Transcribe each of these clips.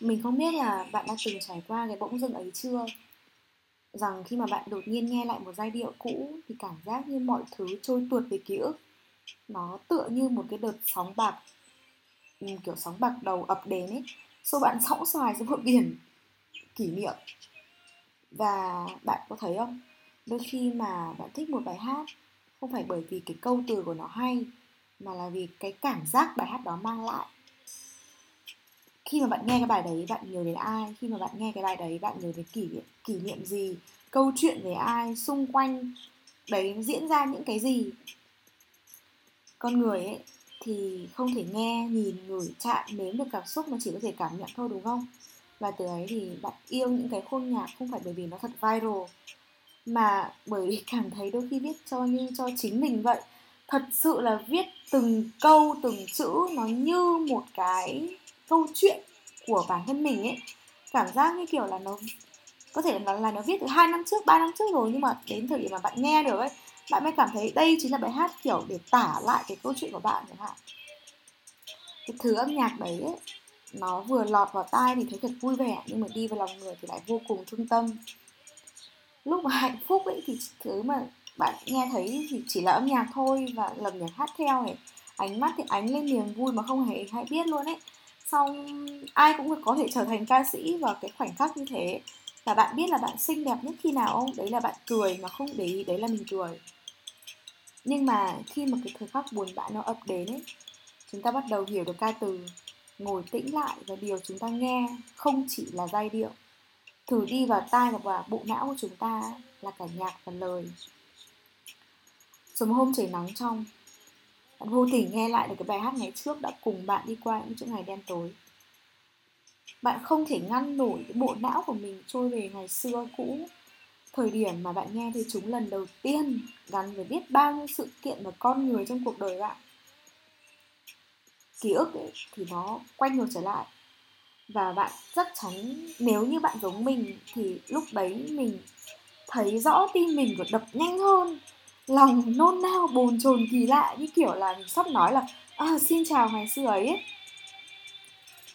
mình không biết là bạn đã từng trải qua cái bỗng dưng ấy chưa? Rằng khi mà bạn đột nhiên nghe lại một giai điệu cũ thì cảm giác như mọi thứ trôi tuột về ký ức. Nó tựa như một cái đợt sóng bạc ừ, kiểu sóng bạc đầu ập đến ấy. Xô bạn sóng xoài xuống một biển, kỷ niệm. Và bạn có thấy không? Đôi khi mà bạn thích một bài hát, không phải bởi vì cái câu từ của nó hay, mà là vì cái cảm giác bài hát đó mang lại khi mà bạn nghe cái bài đấy, bạn nhớ đến ai? Khi mà bạn nghe cái bài đấy, bạn nhớ đến kỷ niệm kỷ niệm gì? Câu chuyện về ai? Xung quanh đấy diễn ra những cái gì? Con người ấy thì không thể nghe, nhìn, ngửi, chạm, nếm được cảm xúc, mà chỉ có thể cảm nhận thôi, đúng không? Và từ ấy thì bạn yêu những cái khuôn nhạc, không phải bởi vì nó thật viral, mà bởi vì cảm thấy đôi khi viết cho như cho chính mình vậy. Thật sự là viết từng câu, từng chữ nó như một cái câu chuyện của bản thân mình ấy cảm giác như kiểu là nó có thể là, là nó viết từ hai năm trước ba năm trước rồi nhưng mà đến thời điểm mà bạn nghe được ấy bạn mới cảm thấy đây chính là bài hát kiểu để tả lại cái câu chuyện của bạn chẳng hạn. Cái thứ âm nhạc đấy ấy, nó vừa lọt vào tai thì thấy thật vui vẻ nhưng mà đi vào lòng người thì lại vô cùng thương tâm. Lúc mà hạnh phúc ấy thì thứ mà bạn nghe thấy thì chỉ là âm nhạc thôi và lầm nhạc hát theo này. Ánh mắt thì ánh lên niềm vui mà không hề hay biết luôn ấy xong, ai cũng có thể trở thành ca sĩ vào cái khoảnh khắc như thế. Và bạn biết là bạn xinh đẹp nhất khi nào không? Đấy là bạn cười mà không để ý, đấy là mình cười. Nhưng mà khi mà cái thời khắc buồn bã nó ập đến ấy, chúng ta bắt đầu hiểu được ca từ ngồi tĩnh lại và điều chúng ta nghe không chỉ là giai điệu. Thử đi vào tai và bộ não của chúng ta là cả nhạc và lời. Sớm hôm trời nắng trong vô tình nghe lại được cái bài hát ngày trước đã cùng bạn đi qua những chuỗi ngày đen tối. Bạn không thể ngăn nổi cái bộ não của mình trôi về ngày xưa cũ. Thời điểm mà bạn nghe thấy chúng lần đầu tiên gắn với biết bao nhiêu sự kiện và con người trong cuộc đời bạn. Ký ức ấy, thì nó quay ngược trở lại. Và bạn chắc chắn nếu như bạn giống mình thì lúc đấy mình thấy rõ tim mình của đập nhanh hơn lòng nôn nao bồn chồn kỳ lạ như kiểu là mình sắp nói là à, xin chào ngày xưa ấy, ấy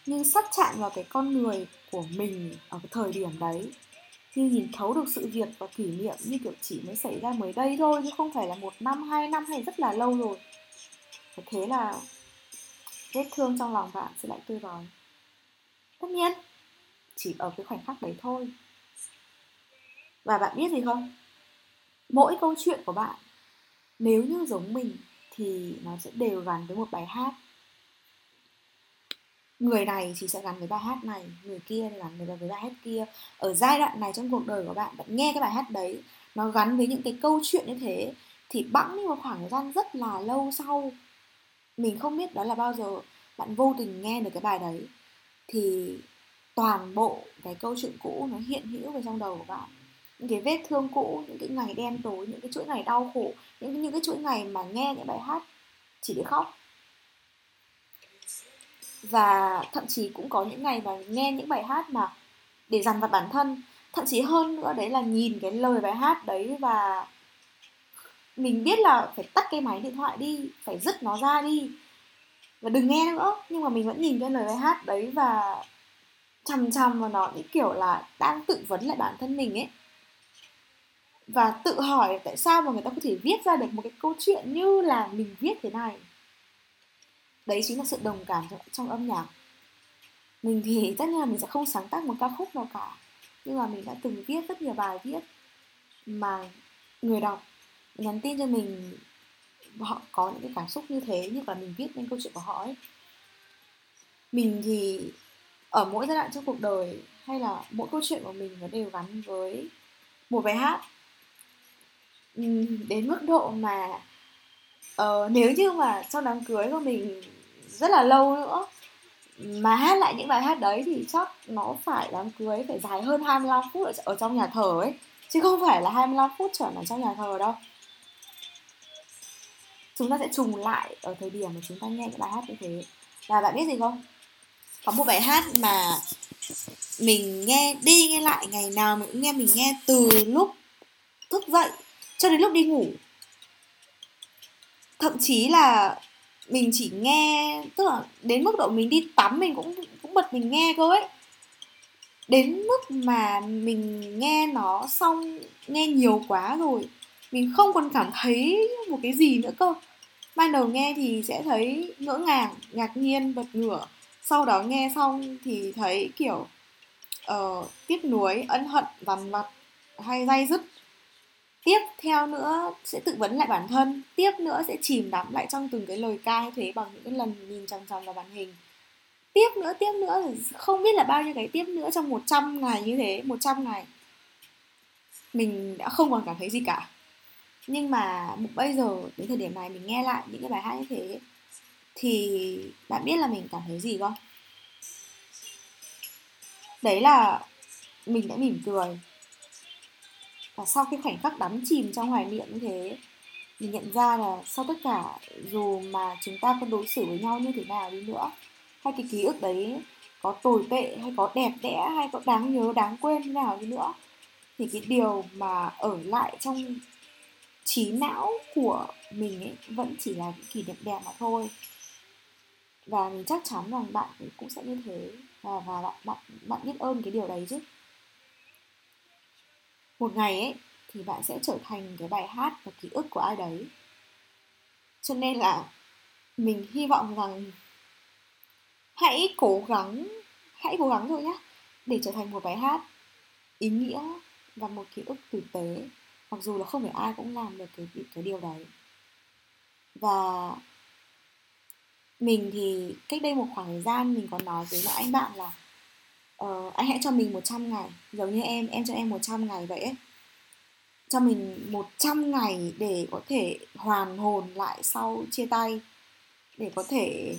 nhưng sắp chạm vào cái con người của mình ở cái thời điểm đấy nhưng nhìn thấu được sự việc và kỷ niệm như kiểu chỉ mới xảy ra mới đây thôi chứ không phải là một năm hai năm hay rất là lâu rồi. Và thế là vết thương trong lòng bạn sẽ lại tươi rói. Tất nhiên chỉ ở cái khoảnh khắc đấy thôi. Và bạn biết gì không? Mỗi câu chuyện của bạn nếu như giống mình thì nó sẽ đều gắn với một bài hát. Người này thì sẽ gắn với bài hát này người kia thì gắn với, với bài hát kia. Ở giai đoạn này trong cuộc đời của bạn bạn nghe cái bài hát đấy nó gắn với những cái câu chuyện như thế thì bẵng đi một khoảng thời gian rất là lâu sau mình không biết đó là bao giờ bạn vô tình nghe được cái bài đấy thì toàn bộ cái câu chuyện cũ nó hiện hữu về trong đầu của bạn những cái vết thương cũ, những cái ngày đen tối, những cái chuỗi ngày đau khổ, những những cái chuỗi ngày mà nghe những bài hát chỉ để khóc. Và thậm chí cũng có những ngày mà nghe những bài hát mà để dằn vặt bản thân. Thậm chí hơn nữa đấy là nhìn cái lời bài hát đấy và mình biết là phải tắt cái máy điện thoại đi, phải dứt nó ra đi. Và đừng nghe nữa, nhưng mà mình vẫn nhìn cái lời bài hát đấy và chằm chằm vào nó những kiểu là đang tự vấn lại bản thân mình ấy và tự hỏi tại sao mà người ta có thể viết ra được một cái câu chuyện như là mình viết thế này. Đấy chính là sự đồng cảm trong, trong âm nhạc. Mình thì tất nhiên là mình sẽ không sáng tác một ca khúc nào cả nhưng mà mình đã từng viết rất nhiều bài viết mà người đọc nhắn tin cho mình họ có những cái cảm xúc như thế như là mình viết nên câu chuyện của họ ấy. Mình thì ở mỗi giai đoạn trong cuộc đời hay là mỗi câu chuyện của mình nó đều gắn với một bài hát đến mức độ mà uh, nếu như mà sau đám cưới của mình rất là lâu nữa mà hát lại những bài hát đấy thì chắc nó phải đám cưới phải dài hơn 25 phút ở, ở trong nhà thờ ấy chứ không phải là 25 phút chuẩn ở trong nhà thờ đâu. Chúng ta sẽ trùng lại ở thời điểm mà chúng ta nghe những bài hát như thế. Và bạn biết gì không? Có một bài hát mà mình nghe đi nghe lại ngày nào mình cũng nghe mình nghe từ lúc thức dậy cho đến lúc đi ngủ. Thậm chí là mình chỉ nghe tức là đến mức độ mình đi tắm mình cũng cũng bật mình nghe cơ ấy. Đến mức mà mình nghe nó xong nghe nhiều quá rồi mình không còn cảm thấy một cái gì nữa cơ. Ban đầu nghe thì sẽ thấy ngỡ ngàng ngạc nhiên bật ngửa. Sau đó nghe xong thì thấy kiểu uh, tiếc nuối ân hận vằn vặt hay day dứt tiếp theo nữa sẽ tự vấn lại bản thân, tiếp nữa sẽ chìm đắm lại trong từng cái lời ca hay thế bằng những cái lần nhìn chằm chằm vào màn hình. Tiếp nữa tiếp nữa không biết là bao nhiêu cái tiếp nữa trong 100 ngày như thế 100 ngày. Mình đã không còn cảm thấy gì cả. Nhưng mà bây giờ, đến thời điểm này mình nghe lại những cái bài hát như thế, thì bạn biết là mình cảm thấy gì không? Đấy là mình đã mỉm cười và sau cái khoảnh khắc đắm chìm trong hoài niệm như thế mình nhận ra là sau tất cả dù mà chúng ta có đối xử với nhau như thế nào đi nữa hay cái ký ức đấy có tồi tệ hay có đẹp đẽ hay có đáng nhớ đáng quên như nào đi nữa thì cái điều mà ở lại trong trí não của mình ấy vẫn chỉ là những kỷ niệm đẹp mà thôi. Và mình chắc chắn rằng bạn cũng sẽ như thế. Và, và bạn bạn bạn biết ơn cái điều đấy chứ một ngày ấy, thì bạn sẽ trở thành cái bài hát và ký ức của ai đấy. Cho nên là mình hy vọng rằng hãy cố gắng, hãy cố gắng thôi nhé để trở thành một bài hát ý nghĩa và một ký ức tử tế, mặc dù là không phải ai cũng làm được cái cái điều đấy. Và mình thì cách đây một khoảng thời gian mình có nói với một anh bạn là uh, anh hãy cho mình 100 ngày giống như em em cho em 100 ngày vậy ấy. Cho mình 100 ngày để có thể hoàn hồn lại sau chia tay để có thể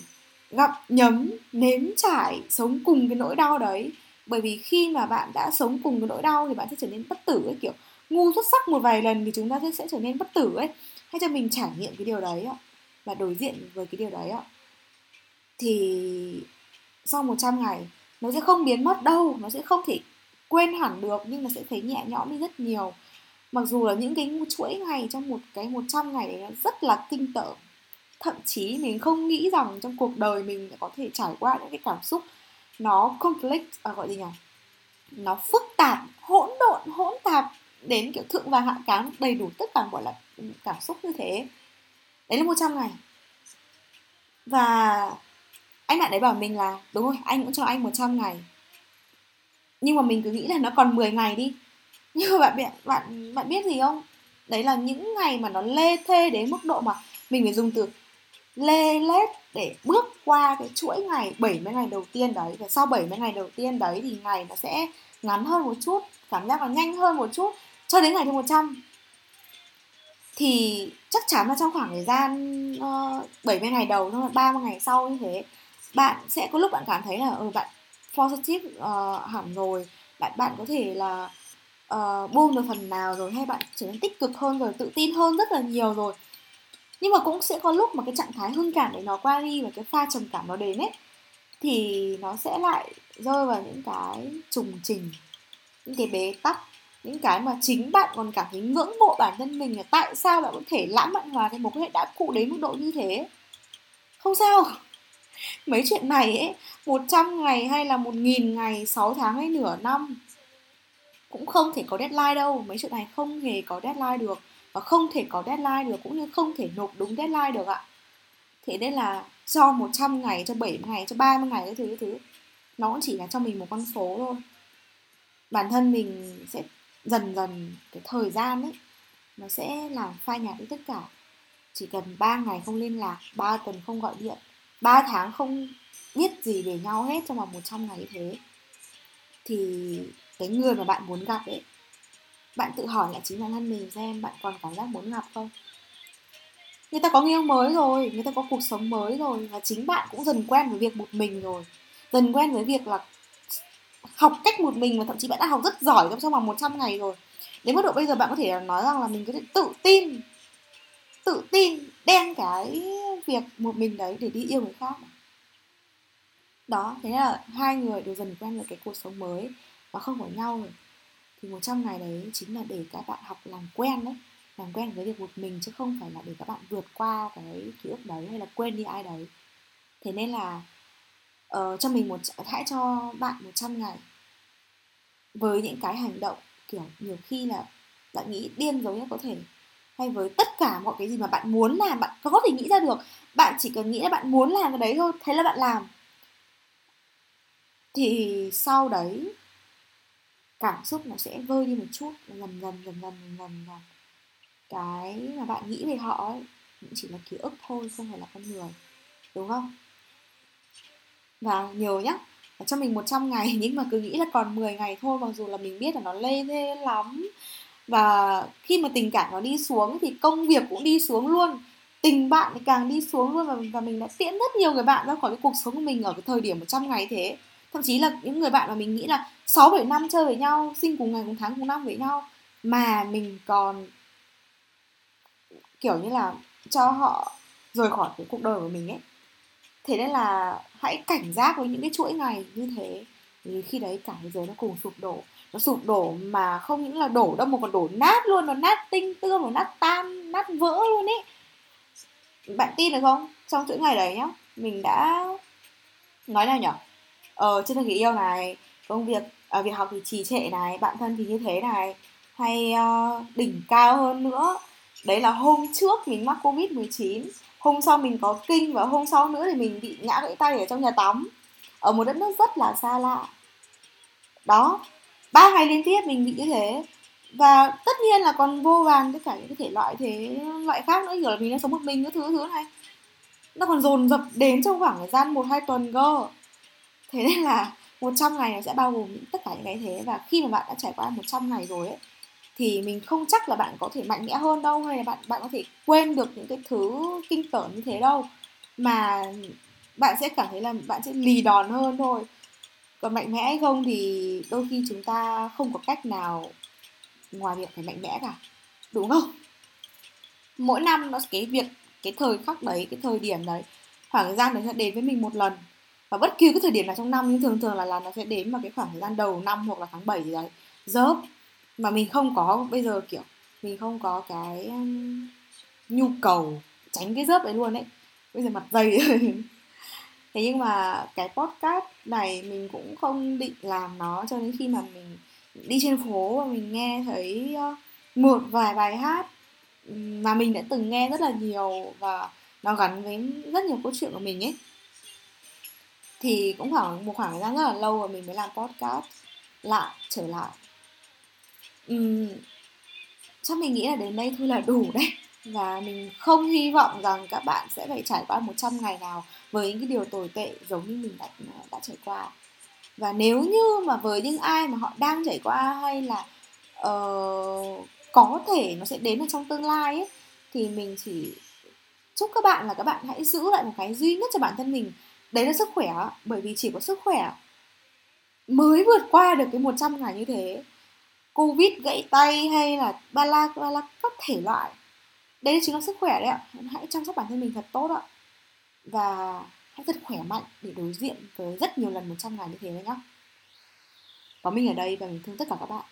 gặp nhấm nếm trải sống cùng cái nỗi đau đấy. Bởi vì khi mà bạn đã sống cùng cái nỗi đau thì bạn sẽ trở nên bất tử ấy kiểu ngu xuất sắc một vài lần thì chúng ta sẽ trở nên bất tử ấy. Hãy cho mình trải nghiệm cái điều đấy ạ và đối diện với cái điều đấy ạ. Thì sau 100 ngày nó sẽ không biến mất đâu nó sẽ không thể quên hẳn được nhưng mà sẽ thấy nhẹ nhõm đi rất nhiều. Mặc dù là những cái chuỗi ngày trong một cái 100 ngày đấy nó rất là kinh tởm. Thậm chí mình không nghĩ rằng trong cuộc đời mình có thể trải qua những cái cảm xúc nó conflict à, gọi gì nhỉ? Nó phức tạp hỗn độn hỗn tạp đến kiểu thượng và hạ cám đầy đủ tất cả gọi là cảm xúc như thế. Đấy là 100 ngày. Và anh bạn đấy bảo mình là đúng rồi anh cũng cho anh 100 ngày. Nhưng mà mình cứ nghĩ là nó còn 10 ngày đi. Nhưng mà bạn bạn bạn biết gì không? Đấy là những ngày mà nó lê thê đến mức độ mà mình phải dùng từ lê lết để bước qua cái chuỗi ngày 70 ngày đầu tiên đấy. Và sau 70 ngày đầu tiên đấy thì ngày nó sẽ ngắn hơn một chút cảm giác nó nhanh hơn một chút cho đến ngày thứ 100 thì chắc chắn là trong khoảng thời gian ờ, uh, 70 ngày đầu xong rồi 30 ngày sau như thế bạn sẽ có lúc bạn cảm thấy là ừ, bạn positive uh, hẳn rồi. Bạn bạn có thể là uh, buông được phần nào rồi hay bạn trở nên tích cực hơn rồi tự tin hơn rất là nhiều rồi. Nhưng mà cũng sẽ có lúc mà cái trạng thái hưng cảm để nó qua đi và cái pha trầm cảm nó đến ấy thì nó sẽ lại rơi vào những cái trùng trình những cái bế tắc những cái mà chính bạn còn cảm thấy ngưỡng mộ bản thân mình là tại sao bạn có thể lãng mạn hòa cái mối quan hệ đã cụ đến mức độ như thế. Không sao mấy chuyện này ấy 100 ngày hay là 1.000 ngày 6 tháng hay nửa năm, cũng không thể có deadline đâu. Mấy chuyện này không hề có deadline được và không thể có deadline được, cũng như không thể nộp đúng deadline được ạ. Thế nên là cho 100 ngày, cho 70 ngày, cho 30 ngày cái thứ cái thứ, nó cũng chỉ là cho mình một con số thôi. Bản thân mình sẽ dần dần cái thời gian ấy, nó sẽ làm phai nhạt đi tất cả. Chỉ cần 3 ngày không liên lạc 3 tuần không gọi điện 3 tháng không biết gì về nhau hết trong vòng 100 ngày như thế. Thì cái người mà bạn muốn gặp ấy, bạn tự hỏi lại chính bản thân mình xem bạn còn cảm giác muốn gặp không? Người ta có người yêu mới rồi, người ta có cuộc sống mới rồi và chính bạn cũng dần quen với việc một mình rồi. Dần quen với việc là học cách một mình và thậm chí bạn đã học rất giỏi trong trong vòng 100 ngày rồi. Đến mức độ bây giờ bạn có thể nói rằng là mình có thể tự tin tự tin đem cái việc một mình đấy để đi yêu người khác à? đó thế là hai người đều dần quen với cái cuộc sống mới và không ở nhau rồi. Thì 100 ngày đấy chính là để các bạn học làm quen đấy làm quen với việc một mình chứ không phải là để các bạn vượt qua cái ký ức đấy hay là quên đi ai đấy. Thế nên là uh, cho mình một hãy cho bạn 100 ngày với những cái hành động kiểu nhiều khi là bạn nghĩ điên giống nhé có thể hay với tất cả mọi cái gì mà bạn muốn làm, bạn có thể nghĩ ra được. Bạn chỉ cần nghĩ là bạn muốn làm cái đấy thôi, thế là bạn làm. Thì sau đấy, cảm xúc nó sẽ vơi đi một chút dần dần dần dần dần dần dần. Cái mà bạn nghĩ về họ ấy, cũng chỉ là ký ức thôi, không phải là con người, đúng không? Và nhiều nhá, cho mình 100 ngày, nhưng mà cứ nghĩ là còn 10 ngày thôi, mặc dù là mình biết là nó lê thê lắm và khi mà tình cảm nó đi xuống thì công việc cũng đi xuống luôn. Tình bạn thì càng đi xuống luôn và, và mình đã tiễn rất nhiều người bạn ra khỏi cái cuộc sống của mình ở cái thời điểm 100 ngày thế. Thậm chí là những người bạn mà mình nghĩ là 6 7 năm chơi với nhau, sinh cùng ngày cùng tháng cùng năm với nhau mà mình còn kiểu như là cho họ rời khỏi cái cuộc đời của mình ấy. Thế nên là hãy cảnh giác với những cái chuỗi ngày như thế thì khi đấy cả thế giới nó cùng sụp đổ. Nó sụp đổ mà không những là đổ đâu mà còn đổ nát luôn nó nát tinh tươm nó nát tan nát vỡ luôn ấy bạn tin được không? Trong chuỗi ngày đấy nhá mình đã nói nào nhở? Ờ trên người yêu này công việc à, việc học thì trì trệ này bạn thân thì như thế này hay uh, đỉnh cao hơn nữa. Đấy là hôm trước mình mắc covid 19 hôm sau mình có kinh và hôm sau nữa thì mình bị ngã gãy tay ở trong nhà tắm. Ở một đất nước rất là xa lạ đó. Ba ngày liên tiếp mình bị như thế. Và tất nhiên là còn vô vàn tất cả những cái thể loại thế, loại khác nữa, kiểu là mình đang sống một mình cái thứ thứ này. Nó còn dồn dập đến trong khoảng thời gian một hai tuần cơ. Thế nên là 100 ngày nó sẽ bao gồm tất cả những cái thế. Và khi mà bạn đã trải qua 100 ngày rồi ấy, thì mình không chắc là bạn có thể mạnh mẽ hơn đâu, hay là bạn bạn có thể quên được những cái thứ kinh tởm như thế đâu. Mà bạn sẽ cảm thấy là bạn sẽ lì đòn hơn thôi còn mạnh mẽ hay không thì đôi khi chúng ta không có cách nào ngoài việc phải mạnh mẽ cả, đúng không? Mỗi năm nó cái việc cái thời khắc đấy, cái thời điểm đấy, khoảng thời gian đấy sẽ đến với mình một lần. Và bất kỳ cái thời điểm nào trong năm, nhưng thường thường là là nó sẽ đến vào cái khoảng thời gian đầu năm hoặc là tháng 7 gì đấy. Dớp mà mình không có, bây giờ kiểu, mình không có cái um, nhu cầu tránh cái dớp đấy luôn đấy bây giờ mặt dày thế nhưng mà cái podcast này mình cũng không định làm nó cho đến khi mà mình đi trên phố và mình nghe thấy ờ, một vài bài hát mà mình đã từng nghe rất là nhiều và nó gắn với rất nhiều câu chuyện của mình ấy. Thì cũng khoảng một khoảng thời gian rất là lâu rồi mình mới làm podcast lại trở lại. Uhm, chắc mình nghĩ là đến đây thôi là đủ đấy và mình không hy vọng rằng các bạn sẽ phải trải qua 100 ngày nào với những cái điều tồi tệ giống như mình đã, ờ, đã trải qua. Và nếu như mà với những ai mà họ đang trải qua hay là uh, có thể nó sẽ đến ở trong tương lai ấy thì mình chỉ chúc các bạn là các bạn hãy giữ lại một cái duy nhất cho bản thân mình. Đấy là sức khỏe bởi vì chỉ có sức khỏe mới vượt qua được cái 100 ngày như thế. Covid gãy tay hay là ba la ba la các thể loại đấy chính là sức khỏe đấy ạ. Hãy chăm sóc bản thân mình thật tốt ạ. Và hãy thật khỏe mạnh để đối diện với rất nhiều lần 100 ngày như thế đấy nhá. Có mình ở đây và mình thương tất cả các bạn.